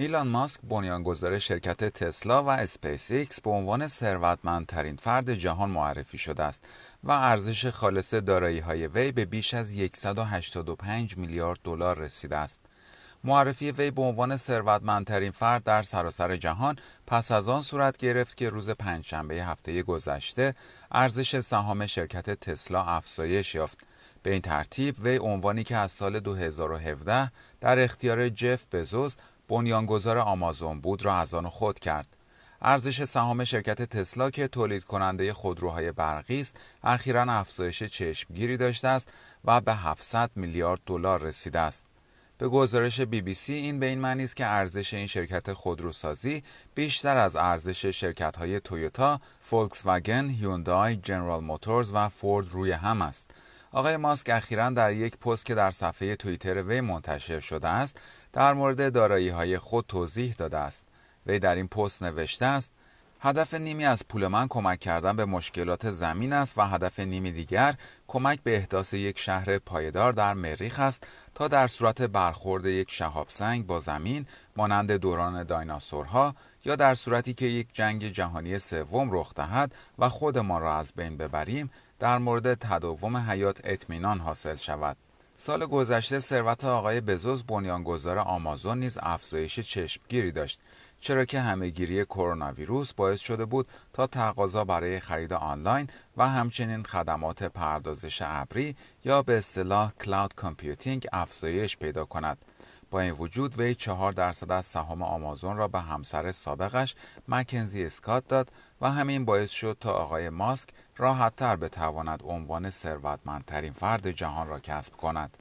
ایلان ماسک بنیانگذار شرکت تسلا و اسپیس ایکس به عنوان ثروتمندترین فرد جهان معرفی شده است و ارزش خالص دارایی های وی به بیش از 185 میلیارد دلار رسیده است. معرفی وی به عنوان ثروتمندترین فرد در سراسر جهان پس از آن صورت گرفت که روز پنجشنبه هفته گذشته ارزش سهام شرکت تسلا افزایش یافت. به این ترتیب وی عنوانی که از سال 2017 در اختیار جف بزوس بنیانگذار آمازون بود را از آن خود کرد. ارزش سهام شرکت تسلا که تولید کننده خودروهای برقی است، اخیرا افزایش چشمگیری داشته است و به 700 میلیارد دلار رسیده است. به گزارش بی بی سی این به این معنی است که ارزش این شرکت خودروسازی بیشتر از ارزش شرکت های تویوتا، فولکس واگن، هیوندای، جنرال موتورز و فورد روی هم است. آقای ماسک اخیرا در یک پست که در صفحه توییتر وی منتشر شده است در مورد دارایی های خود توضیح داده است. وی در این پست نوشته است هدف نیمی از پول من کمک کردن به مشکلات زمین است و هدف نیمی دیگر کمک به احداث یک شهر پایدار در مریخ است تا در صورت برخورد یک شهاب سنگ با زمین مانند دوران دایناسورها یا در صورتی که یک جنگ جهانی سوم رخ دهد و خودمان را از بین ببریم در مورد تداوم حیات اطمینان حاصل شود. سال گذشته ثروت آقای بزوس بنیانگذار آمازون نیز افزایش چشمگیری داشت چرا که همهگیری کرونا ویروس باعث شده بود تا تقاضا برای خرید آنلاین و همچنین خدمات پردازش ابری یا به اصطلاح cloud computing افزایش پیدا کند. با این وجود وی چهار درصد از سهام آمازون را به همسر سابقش مکنزی اسکات داد و همین باعث شد تا آقای ماسک راحتتر بتواند عنوان ثروتمندترین فرد جهان را کسب کند.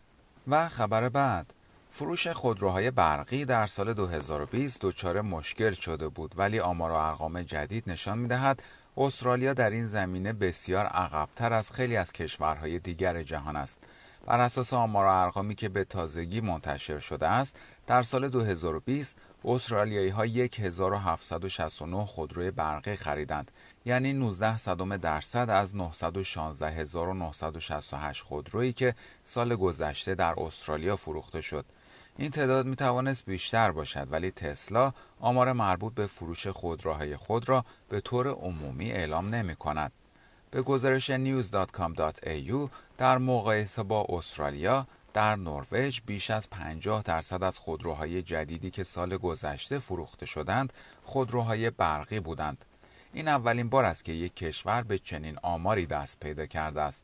و خبر بعد فروش خودروهای برقی در سال 2020 دچار مشکل شده بود ولی آمار و ارقام جدید نشان می‌دهد استرالیا در این زمینه بسیار عقبتر از خیلی از کشورهای دیگر جهان است. بر اساس آمار و ارقامی که به تازگی منتشر شده است در سال 2020 استرالیایی ها 1769 خودروی برقی خریدند یعنی 19 صدم درصد از 916968 خودرویی که سال گذشته در استرالیا فروخته شد این تعداد می توانست بیشتر باشد ولی تسلا آمار مربوط به فروش خودروهای خود را به طور عمومی اعلام نمی کند. به گزارش news.com.au در مقایسه با استرالیا در نروژ بیش از 50 درصد از خودروهای جدیدی که سال گذشته فروخته شدند خودروهای برقی بودند. این اولین بار است که یک کشور به چنین آماری دست پیدا کرده است.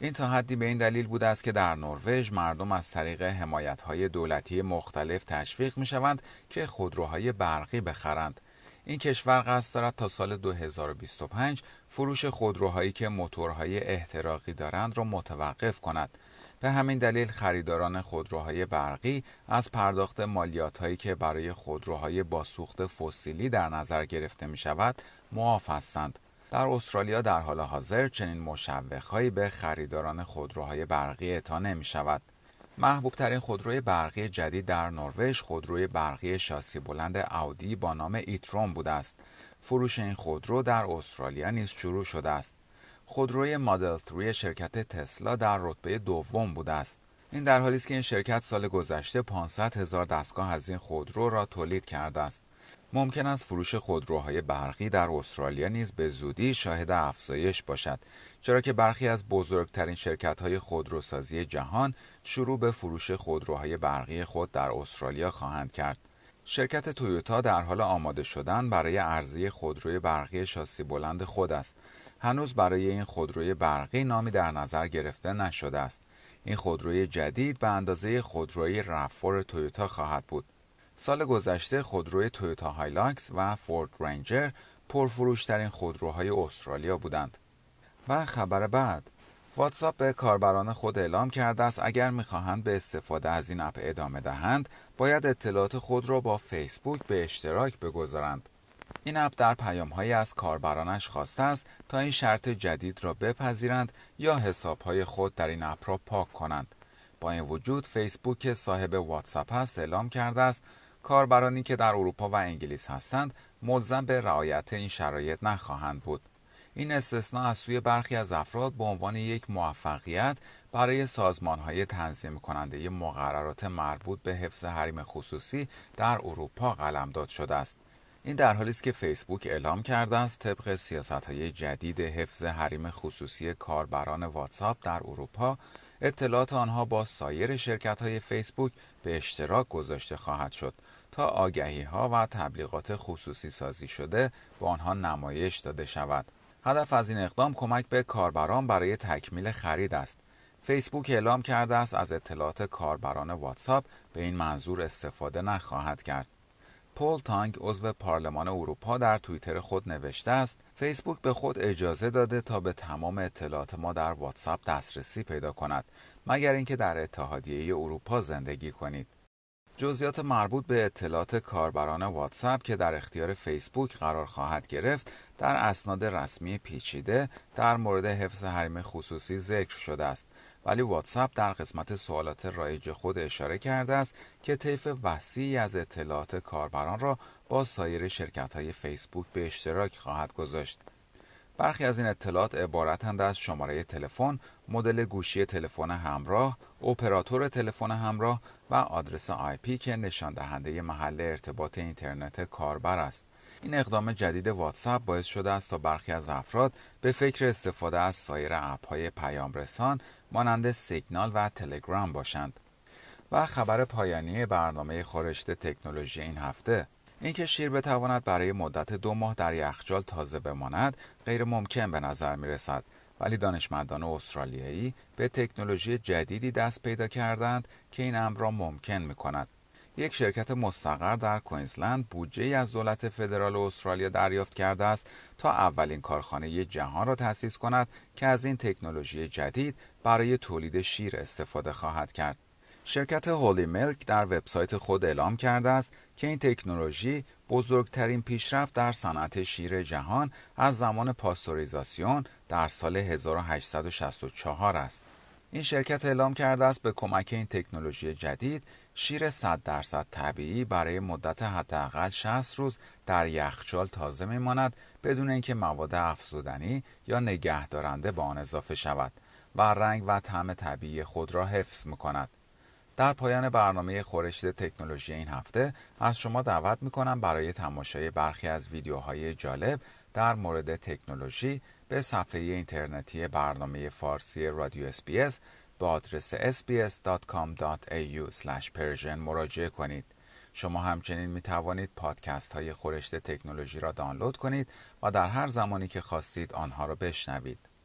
این تا حدی به این دلیل بوده است که در نروژ مردم از طریق حمایت‌های دولتی مختلف تشویق می‌شوند که خودروهای برقی بخرند. این کشور قصد دارد تا سال 2025 فروش خودروهایی که موتورهای احتراقی دارند را متوقف کند. به همین دلیل خریداران خودروهای برقی از پرداخت مالیات هایی که برای خودروهای با سوخت فسیلی در نظر گرفته می شود معاف هستند. در استرالیا در حال حاضر چنین مشوقهایی به خریداران خودروهای برقی اعطا نمی شود. محبوب ترین خودروی برقی جدید در نروژ خودروی برقی شاسی بلند اودی با نام ایتروم بوده است. فروش این خودرو در استرالیا نیز شروع شده است. خودروی مدل 3 شرکت تسلا در رتبه دوم بوده است. این در حالی است که این شرکت سال گذشته 500 هزار دستگاه از این خودرو را تولید کرده است. ممکن است فروش خودروهای برقی در استرالیا نیز به زودی شاهد افزایش باشد چرا که برخی از بزرگترین شرکت های خودروسازی جهان شروع به فروش خودروهای برقی خود در استرالیا خواهند کرد. شرکت تویوتا در حال آماده شدن برای عرضه خودروی برقی شاسی بلند خود است. هنوز برای این خودروی برقی نامی در نظر گرفته نشده است. این خودروی جدید به اندازه خودروی RAV4 تویوتا خواهد بود. سال گذشته خودروی تویوتا هایلاکس و فورد رنجر پرفروشترین خودروهای استرالیا بودند. و خبر بعد. واتساپ به کاربران خود اعلام کرده است اگر می‌خواهند به استفاده از این اپ ادامه دهند باید اطلاعات خود را با فیسبوک به اشتراک بگذارند. این اپ در پیامهایی از کاربرانش خواسته است تا این شرط جدید را بپذیرند یا حسابهای خود در این اپ را پاک کنند. با این وجود فیسبوک که صاحب واتساپ است اعلام کرده است کاربرانی که در اروپا و انگلیس هستند ملزم به رعایت این شرایط نخواهند بود. این استثناء از سوی برخی از افراد به عنوان یک موفقیت برای سازمان های تنظیم کننده مقررات مربوط به حفظ حریم خصوصی در اروپا قلمداد شده است. این در حالی است که فیسبوک اعلام کرده است طبق سیاست های جدید حفظ حریم خصوصی کاربران واتساپ در اروپا اطلاعات آنها با سایر شرکت های فیسبوک به اشتراک گذاشته خواهد شد تا آگهی ها و تبلیغات خصوصی سازی شده به آنها نمایش داده شود. هدف از این اقدام کمک به کاربران برای تکمیل خرید است. فیسبوک اعلام کرده است از اطلاعات کاربران واتساپ به این منظور استفاده نخواهد کرد. پول تانگ عضو پارلمان اروپا در توییتر خود نوشته است فیسبوک به خود اجازه داده تا به تمام اطلاعات ما در واتساپ دسترسی پیدا کند مگر اینکه در اتحادیه اروپا زندگی کنید جزئیات مربوط به اطلاعات کاربران واتساپ که در اختیار فیسبوک قرار خواهد گرفت در اسناد رسمی پیچیده در مورد حفظ حریم خصوصی ذکر شده است ولی واتساپ در قسمت سوالات رایج خود اشاره کرده است که طیف وسیعی از اطلاعات کاربران را با سایر شرکت های فیسبوک به اشتراک خواهد گذاشت. برخی از این اطلاعات عبارتند از شماره تلفن، مدل گوشی تلفن همراه، اپراتور تلفن همراه و آدرس آی که نشان دهنده محل ارتباط اینترنت کاربر است. این اقدام جدید واتساپ باعث شده است تا برخی از افراد به فکر استفاده از سایر اپ های پیام رسان مانند سیگنال و تلگرام باشند. و خبر پایانی برنامه خورشت تکنولوژی این هفته اینکه شیر بتواند برای مدت دو ماه در یخچال تازه بماند غیر ممکن به نظر می رسد ولی دانشمندان استرالیایی به تکنولوژی جدیدی دست پیدا کردند که این امر را ممکن می کند. یک شرکت مستقر در کوینزلند بودجه از دولت فدرال استرالیا دریافت کرده است تا اولین کارخانه جهان را تأسیس کند که از این تکنولوژی جدید برای تولید شیر استفاده خواهد کرد. شرکت هولی ملک در وبسایت خود اعلام کرده است که این تکنولوژی بزرگترین پیشرفت در صنعت شیر جهان از زمان پاستوریزاسیون در سال 1864 است. این شرکت اعلام کرده است به کمک این تکنولوژی جدید شیر 100 درصد طبیعی برای مدت حداقل 60 روز در یخچال تازه میماند بدون اینکه مواد افزودنی یا نگهدارنده به آن اضافه شود و رنگ و طعم طبیعی خود را حفظ می‌کند. در پایان برنامه خورشت تکنولوژی این هفته از شما دعوت می‌کنم برای تماشای برخی از ویدیوهای جالب در مورد تکنولوژی به صفحه اینترنتی برنامه فارسی رادیو اسپیس به آدرس sbs.com.au مراجعه کنید. شما همچنین می توانید پادکست های خورشت تکنولوژی را دانلود کنید و در هر زمانی که خواستید آنها را بشنوید.